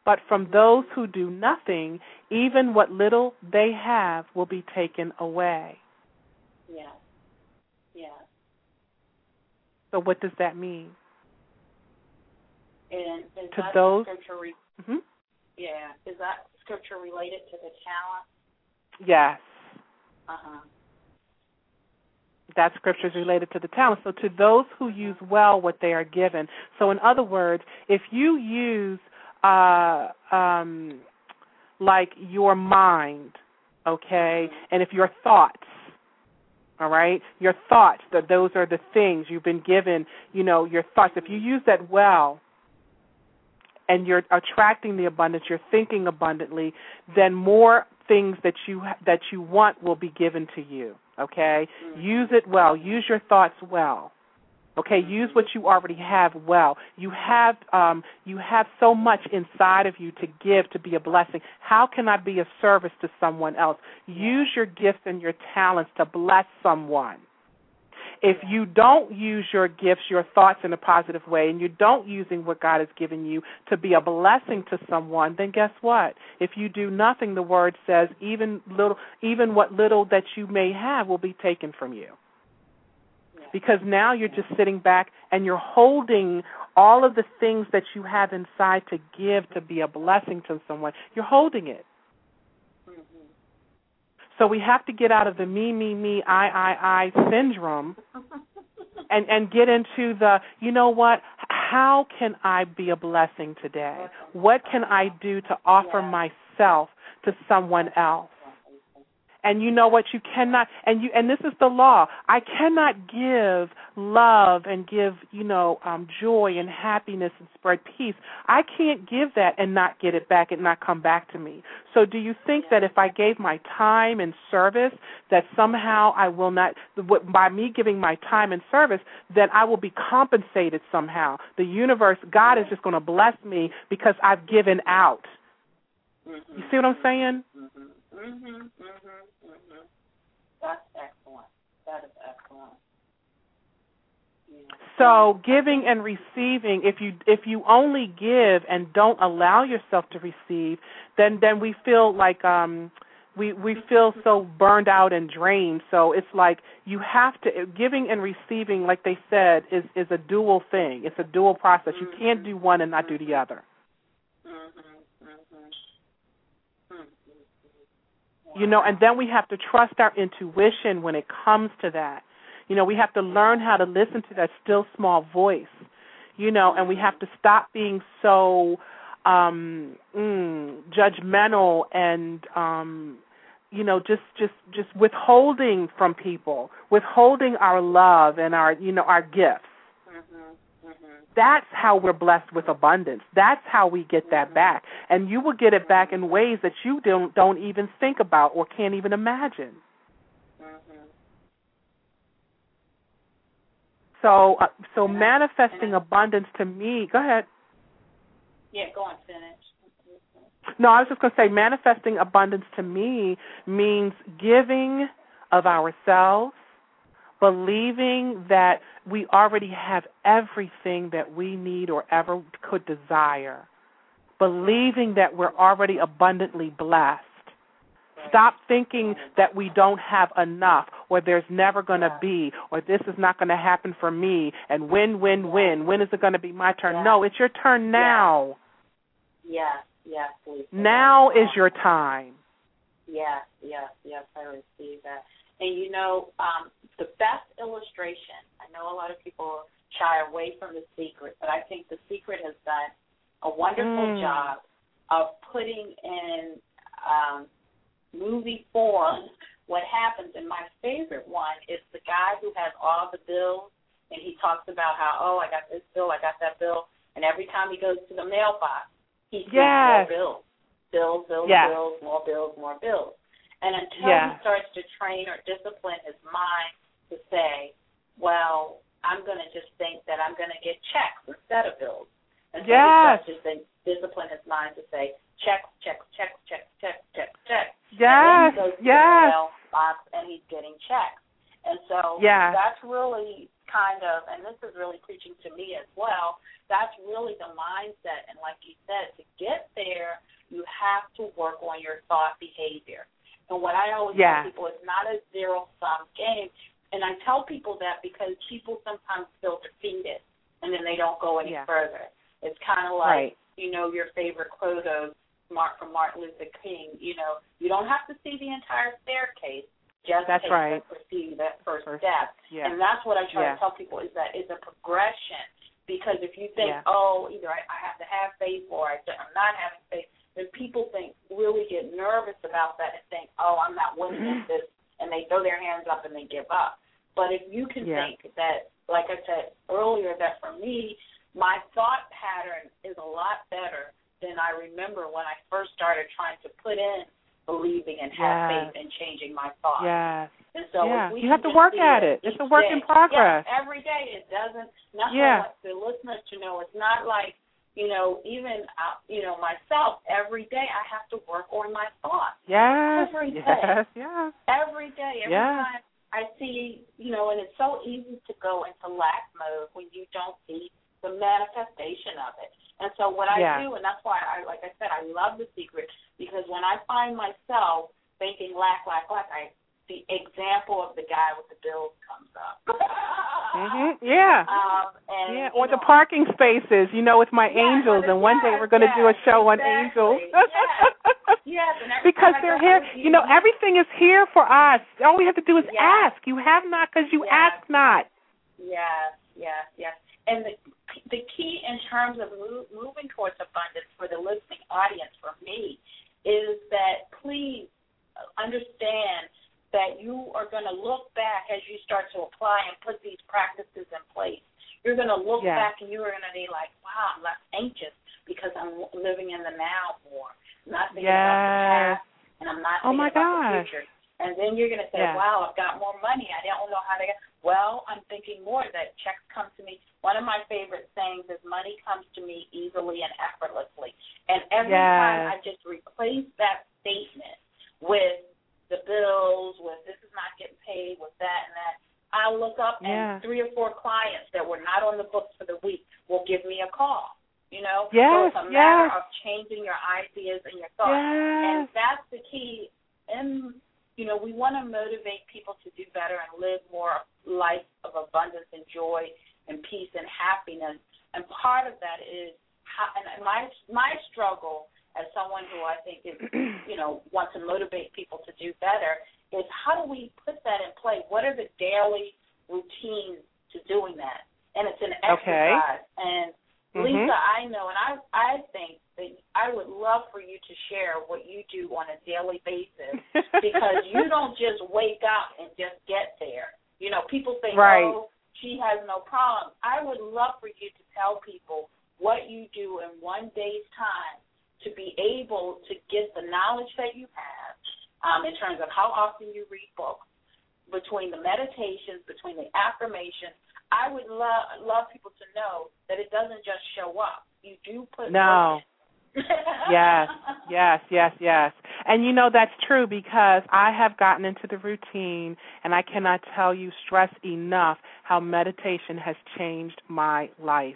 But from those who do nothing, even what little they have will be taken away. Yeah. So what does that mean? And is to that those, scripture? Re- mm-hmm. Yeah, is that scripture related to the talent? Yes. Uh huh. That scripture is related to the talent. So to those who use well what they are given. So in other words, if you use uh um like your mind, okay, and if your thoughts all right? Your thoughts that those are the things you've been given you know your thoughts. If you use that well and you're attracting the abundance you're thinking abundantly then more things that you that you want will be given to you okay? Mm-hmm. use it well. Use your thoughts well okay use what you already have well you have um you have so much inside of you to give to be a blessing how can i be of service to someone else use your gifts and your talents to bless someone if you don't use your gifts, your thoughts in a positive way, and you don't using what God has given you to be a blessing to someone, then guess what? If you do nothing, the word says even little, even what little that you may have will be taken from you. Because now you're just sitting back and you're holding all of the things that you have inside to give to be a blessing to someone. You're holding it. Mm-hmm. So we have to get out of the me, me, me, I, I, I syndrome and and get into the you know what how can i be a blessing today what can i do to offer myself to someone else and you know what? You cannot and you and this is the law. I cannot give love and give you know um joy and happiness and spread peace. I can't give that and not get it back and not come back to me. So do you think that if i gave my time and service that somehow i will not by me giving my time and service that i will be compensated somehow? The universe god is just going to bless me because i've given out. You see what i'm saying? Mhm. Mhm. That's excellent. That is excellent. Yeah. So giving and receiving, if you if you only give and don't allow yourself to receive, then then we feel like um we we feel so burned out and drained. So it's like you have to giving and receiving, like they said, is is a dual thing. It's a dual process. You can't do one and not do the other. Mhm. Mhm. Mhm. You know, and then we have to trust our intuition when it comes to that. You know, we have to learn how to listen to that still small voice. You know, and we have to stop being so um mm, judgmental and um you know just just just withholding from people withholding our love and our you know our gifts Mhm. That's how we're blessed with abundance. That's how we get that back. And you will get it back in ways that you don't don't even think about or can't even imagine. So uh, so manifesting abundance to me go ahead. Yeah, go on, finish. No, I was just going to say manifesting abundance to me means giving of ourselves, believing that we already have everything that we need or ever could desire, believing that we're already abundantly blessed. Stop thinking that we don't have enough or there's never going to be or this is not going to happen for me and when, when, when. When is it going to be my turn? No, it's your turn now. Yes, yes, Lisa. Now is your time. Yes, yes, yes, I receive that. And you know, um, the best illustration, I know a lot of people shy away from the secret, but I think the secret has done a wonderful Mm. job of putting in um, movie form what happens. And my favorite one is the guy who has all the bills and he talks about how, oh, I got this bill, I got that bill, and every time he goes to the mailbox, he sees Yes. more bills. Bills, bills, Yes. bills, more bills, more bills. And until Yes. he starts to train or discipline his mind to say, well, I'm going to just think that I'm going to get checks instead of bills. Until Yes. he starts to think, discipline his mind to say, checks, checks, checks, checks, checks, checks, checks. And then Yes, he goes to the yes, mailbox and he's getting checks. And so Yes. that's really kind of, and this is really preaching to me as well, that's really the mindset. And like you said, to get there, you have to work on your thought behavior. And what I always Yes. tell people, it's not a zero sum game. And I tell people that because people sometimes feel defeated. And then they don't go any yeah. further. It's kind of like right. you know your favorite quote of Mark from Martin Luther King. You know, you don't have to see the entire staircase. Just That's take right. the proceed that first, First step. Yeah. And that's what I try Yeah. to tell people is that it's a progression. Because if you think, Yeah. oh, either I, I have to have faith or I, I'm not having faith, then people think really get nervous about that and think, oh, I'm not winning mm-hmm. at this, and they throw their hands up and they give up. But if you can Yeah. think that, like I said earlier, that for me, my thought pattern is a lot better than I remember when I first started trying to put in believing and have Yes. faith and changing my thoughts. Yes. And so Yeah. You have to work at it. It's a work day. in progress. Yes, every day it doesn't. Nothing Yeah. like the listeners to know. It's not like you know, even uh, you know myself. Every day I have to work on my thoughts. Yes. Every day. Yes. Yes. Every day, every Yeah. time I see, you know, and it's so easy to go into lack mode when you don't see the manifestation of it. And so what I Yeah. do, and that's why I, like I said, I love the secret because when I find myself thinking lack, lack, lack, I the example of the guy with the bills comes up. Mhm. Yeah. Um, and Yeah, or the parking spaces, you know, with my Yes, angels, and one day we're going to do a yes, show on angels. Yes. Yes, because they're here. You know, everything is here for us. All we have to do is Yes. ask. You have not because you Yes. ask not. Yes, yes, yes. And the the key in terms of move, moving towards abundance for the listening audience, for me, is that please understand that you are going to look back as you start to apply and put these practices in place. You're going to look Yes. back and you're going to be like, wow, I'm less anxious because I'm living in the now more. I'm not thinking about the Yes. past, and I'm not Oh, thinking my about the future. And then you're going to say, Yeah. wow, I've got more money. I don't know how to get. Well, I'm thinking more that checks come to me. One of my favorite sayings is money comes to me easily and effortlessly. And every time I just replace that statement with the bills, with this is not getting paid, with that and that, I look up Yeah. and three or four clients that were not on the books for the week will give me a call. You know, so it's a matter yes. of changing your ideas and your thoughts. Yes. And that's the key. And you know, we want to motivate people to do better and live more life of abundance and joy and peace and happiness. And part of that is how, and my my struggle as someone who I think is you know wants to motivate people to do better is how do we put that in play? What are the daily routines to doing that? And it's an Okay. exercise. And Mhm. Lisa, I know, and I I think that I would love for you to share what you do on a daily basis because you don't just wake up and just get there. You know, people think, Right. oh, she has no problem. I would love for you to tell people what you do in one day's time to be able to get the knowledge that you have um, in terms of how often you read books, between the meditations, between the affirmations. I would love love people to know that it doesn't just show up. You do put No. yes, yes, yes, yes. And you know that's true because I have gotten into the routine and I cannot tell you stress enough how meditation has changed my life.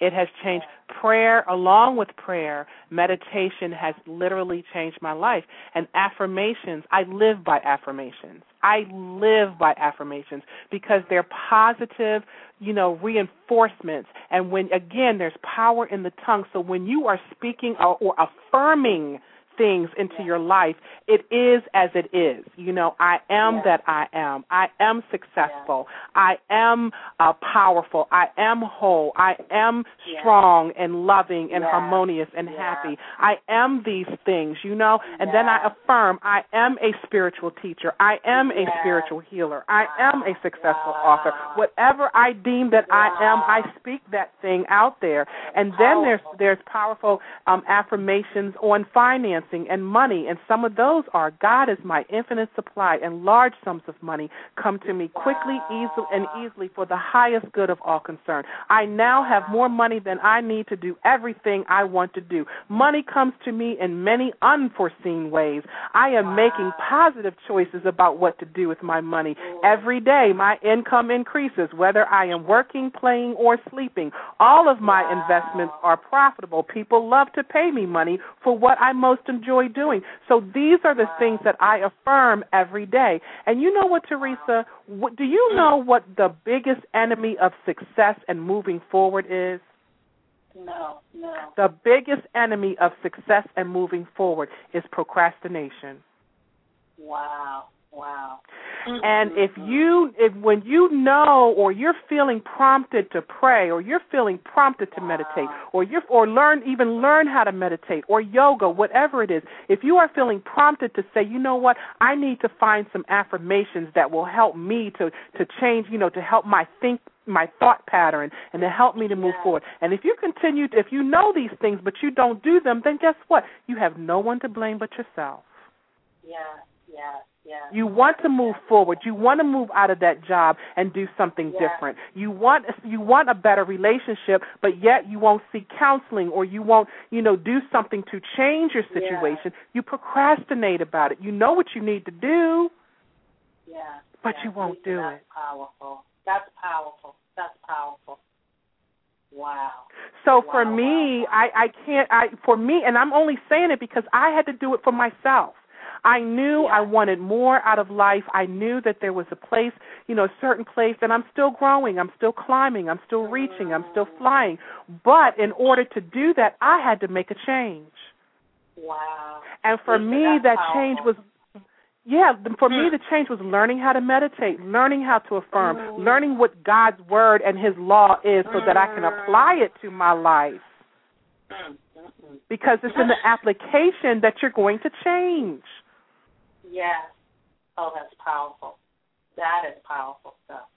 It has changed prayer along with prayer. Meditation has literally changed my life. And affirmations, I live by affirmations. I live by affirmations because they're positive, you know, reinforcements. And when, again, there's power in the tongue. So when you are speaking or, or affirming things into your life, it is as it is. You know, I am Yeah. that I am. I am successful. I am uh, powerful. I am whole. I am Yeah. strong and loving and Yeah. harmonious and Yeah. happy. I am these things, you know, and then I affirm I am a spiritual teacher. I am a Yeah. spiritual healer. I am a successful author. Whatever I deem that I am, I speak that thing out there. And then there's there's powerful um, affirmations on and money, and some of those are God is my infinite supply, and large sums of money come to me quickly, easily, and easily for the highest good of all concerned. I now have more money than I need to do everything I want to do. Money comes to me in many unforeseen ways. I am making positive choices about what to do with my money. Every day, my income increases, whether I am working, playing, or sleeping. All of my investments are profitable. People love to pay me money for what I most enjoy doing. So these are the things that I affirm every day. And you know what, Teresa? What, do you know what the biggest enemy of success and moving forward is? No, no. The biggest enemy of success and moving forward is procrastination. Wow. Wow. And if mm-hmm. you if when you know or you're feeling prompted to pray or you're feeling prompted to wow. meditate or you or learn even learn how to meditate or yoga whatever it is if you are feeling prompted to say you know what I need to find some affirmations that will help me to to change you know to help my think my thought pattern and to help me to move yes. forward. And if you continue, if you know these things but you don't do them, then guess what? You have no one to blame but yourself. Yeah, yeah. Yeah. You want to move forward. You want to move out of that job and do something yeah. different. You want you want a better relationship, but yet you won't seek counseling or you won't, you know, do something to change your situation. You procrastinate about it. You know what you need to do. Yeah. But you won't do that's it. Powerful. That's powerful. That's powerful. Wow. So wow, for me, wow, wow. I I can't I for me and I'm only saying it because I had to do it for myself. I knew yeah. I wanted more out of life. I knew that there was a place, you know, a certain place, and I'm still growing. I'm still climbing. I'm still reaching. I'm still flying. But in order to do that, I had to make a change. Wow. And for Listen, me, that powerful. change was yeah, for me the change was learning how to meditate, learning how to affirm, mm. learning what God's word and his law is so that I can apply it to my life. Mm. Because it's in the application that you're going to change. Yes. Oh, that's powerful. That is powerful stuff.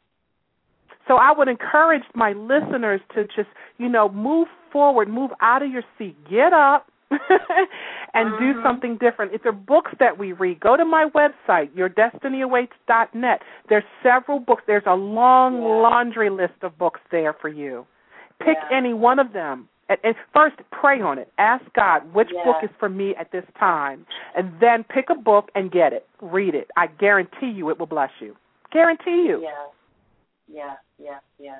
So I would encourage my listeners to just, you know, move forward, move out of your seat, get up, and mm-hmm. do something different. It's are books that we read. Go to my website, yourdestinyawaits.net. There's several books. There's a long yeah. laundry list of books there for you. Pick yeah. any one of them. And, first, pray on it. Ask God which yeah. book is for me at this time, and then pick a book and get it. Read it. I guarantee you, it will bless you. Guarantee you. Yeah, yeah, yeah, yeah.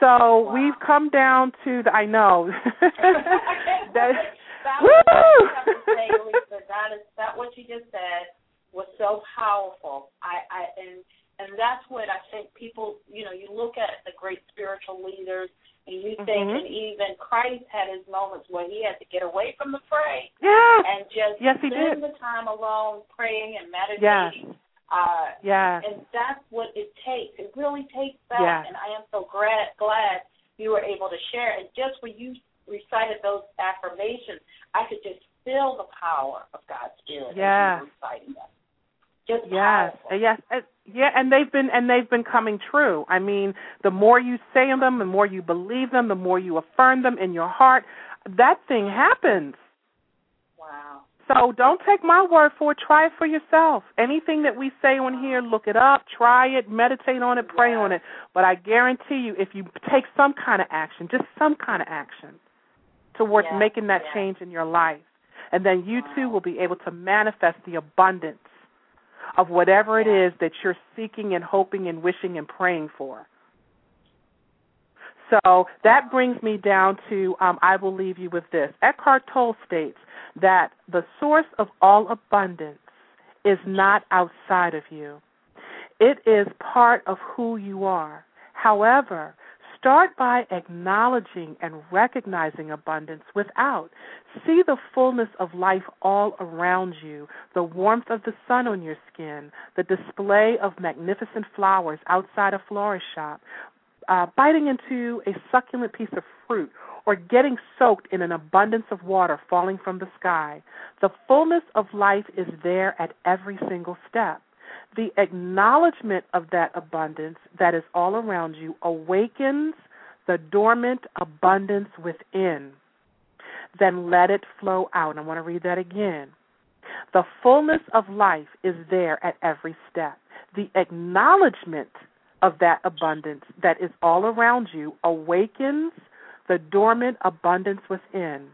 So wow. we've come down to the. I know. that, that woo! was say, Lisa, that is that what you just said was so powerful. I, I and and that's what I think people. You know, you look at the great spiritual leaders, and you think, mm-hmm. and even Christ had his moments where he had to get away from the fray. Yeah. And just yes, he spend did. the time alone praying and meditating. Yes. Uh, yes. And that's what it takes. It really takes that. Yes. And I am so glad, glad you were able to share. And just when you recited those affirmations, I could just feel the power of God's Spirit yes. as you were reciting them. Just yes, uh, powerful. yes, and, yeah, and they've been and they've been coming true. I mean, the more you say them, the more you believe them, the more you affirm them in your heart, that thing happens. Wow. So don't take my word for it. Try it for yourself. Anything that we say on here, look it up, try it, meditate on it, pray yes. on it. But I guarantee you, if you take some kind of action, just some kind of action towards yes. making that yes. change in your life, and then you wow. too will be able to manifest the abundance of whatever it is that you're seeking and hoping and wishing and praying for. So that brings me down to um, I will leave you with this. Eckhart Tolle states that the source of all abundance is not outside of you. It is part of who you are. However, start by acknowledging and recognizing abundance without. See the fullness of life all around you, the warmth of the sun on your skin, the display of magnificent flowers outside a florist shop, uh, biting into a succulent piece of fruit, or getting soaked in an abundance of water falling from the sky. The fullness of life is there at every single step. The acknowledgement of that abundance that is all around you awakens the dormant abundance within. Then let it flow out. I want to read that again. The fullness of life is there at every step. The acknowledgement of that abundance that is all around you awakens the dormant abundance within.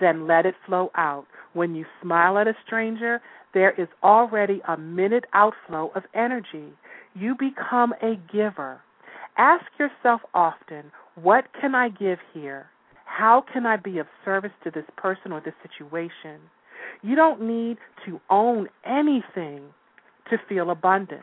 Then let it flow out. When you smile at a stranger, there is already a minute outflow of energy. You become a giver. Ask yourself often, what can I give here? How can I be of service to this person or this situation? You don't need to own anything to feel abundant.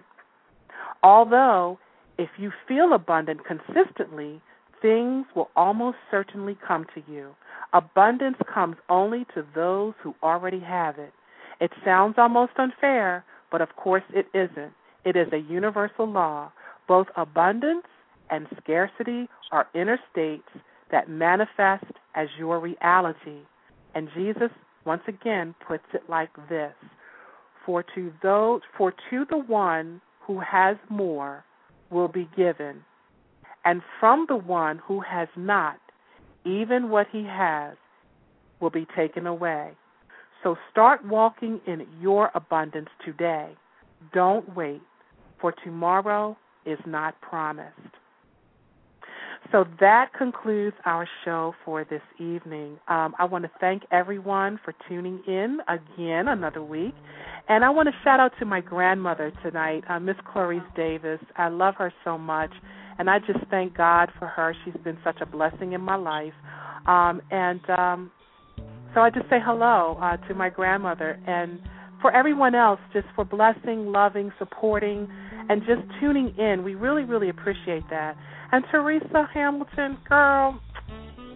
Although, if you feel abundant consistently, things will almost certainly come to you. Abundance comes only to those who already have it. It sounds almost unfair, but of course it isn't. It is a universal law. Both abundance and scarcity are inner states that manifest as your reality. And Jesus once again puts it like this For to those for to the one who has more will be given, and from the one who has not, even what he has will be taken away. So start walking in your abundance today. Don't wait, for tomorrow is not promised. So that concludes our show for this evening. Um, I want to thank everyone for tuning in again another week. And I want to shout out to my grandmother tonight, uh, Miss Clarice Davis. I love her so much. And I just thank God for her. She's been such a blessing in my life. Um, and um, so I just say hello uh, to my grandmother. And for everyone else, just for blessing, loving, supporting, and just tuning in. We really, really appreciate that. And Teresa Hamilton, girl,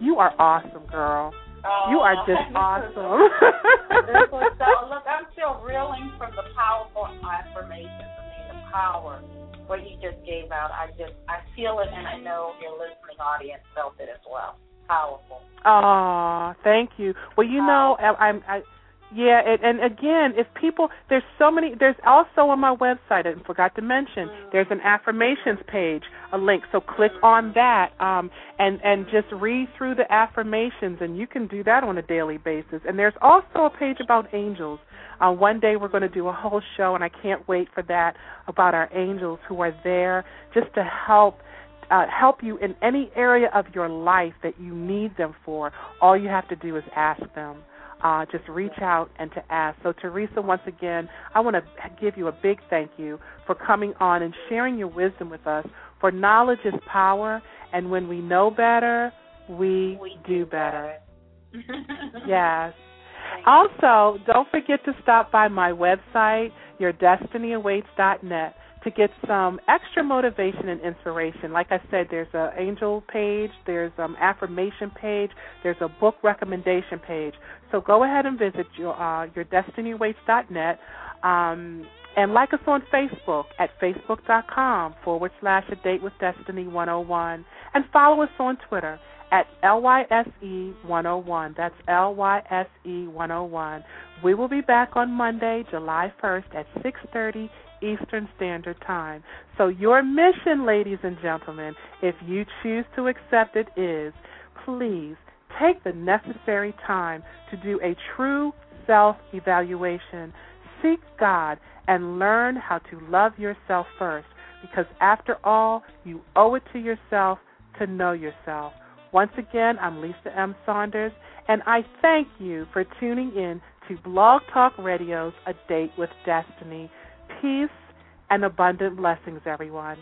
you are awesome, girl. Oh, you are just awesome. this was so, look, I'm still reeling from the powerful affirmation I mean, the power what you just gave out. I just I feel it, and I know your listening audience felt it as well. Powerful. Oh, thank you. Well, you know, I, I'm. I, yeah, and, and again, if people, there's so many. There's also on my website. I forgot to mention. Mm. There's an affirmations page, a link. So click on that, um, and and just read through the affirmations, and you can do that on a daily basis. And there's also a page about angels. Uh, one day we're going to do a whole show, and I can't wait for that about our angels who are there just to help uh, help you in any area of your life that you need them for. All you have to do is ask them uh, just reach out and to ask. So, Teresa, once again, I want to give you a big thank you for coming on and sharing your wisdom with us. For knowledge is power, and when we know better, we, we do better. better. yes. Also, don't forget to stop by my website, yourdestinyawaits.net to get some extra motivation and inspiration. Like I said, there's an angel page, there's an affirmation page, there's a book recommendation page. So go ahead and visit your uh, yourdestinyawaits.net. Um, and like us on Facebook at facebook.com forward slash a date with destiny 101. And follow us on Twitter at LYSE 101. That's LYSE 101. We will be back on Monday, July 1st at 6:30 Eastern Standard Time. So your mission, ladies and gentlemen, if you choose to accept it is, please take the necessary time to do a true self-evaluation. Seek God and learn how to love yourself first because after all, you owe it to yourself to know yourself. Once again, I'm Lisa M. Saunders, and I thank you for tuning in to Blog Talk Radio's A Date with Destiny. Peace and abundant blessings, everyone.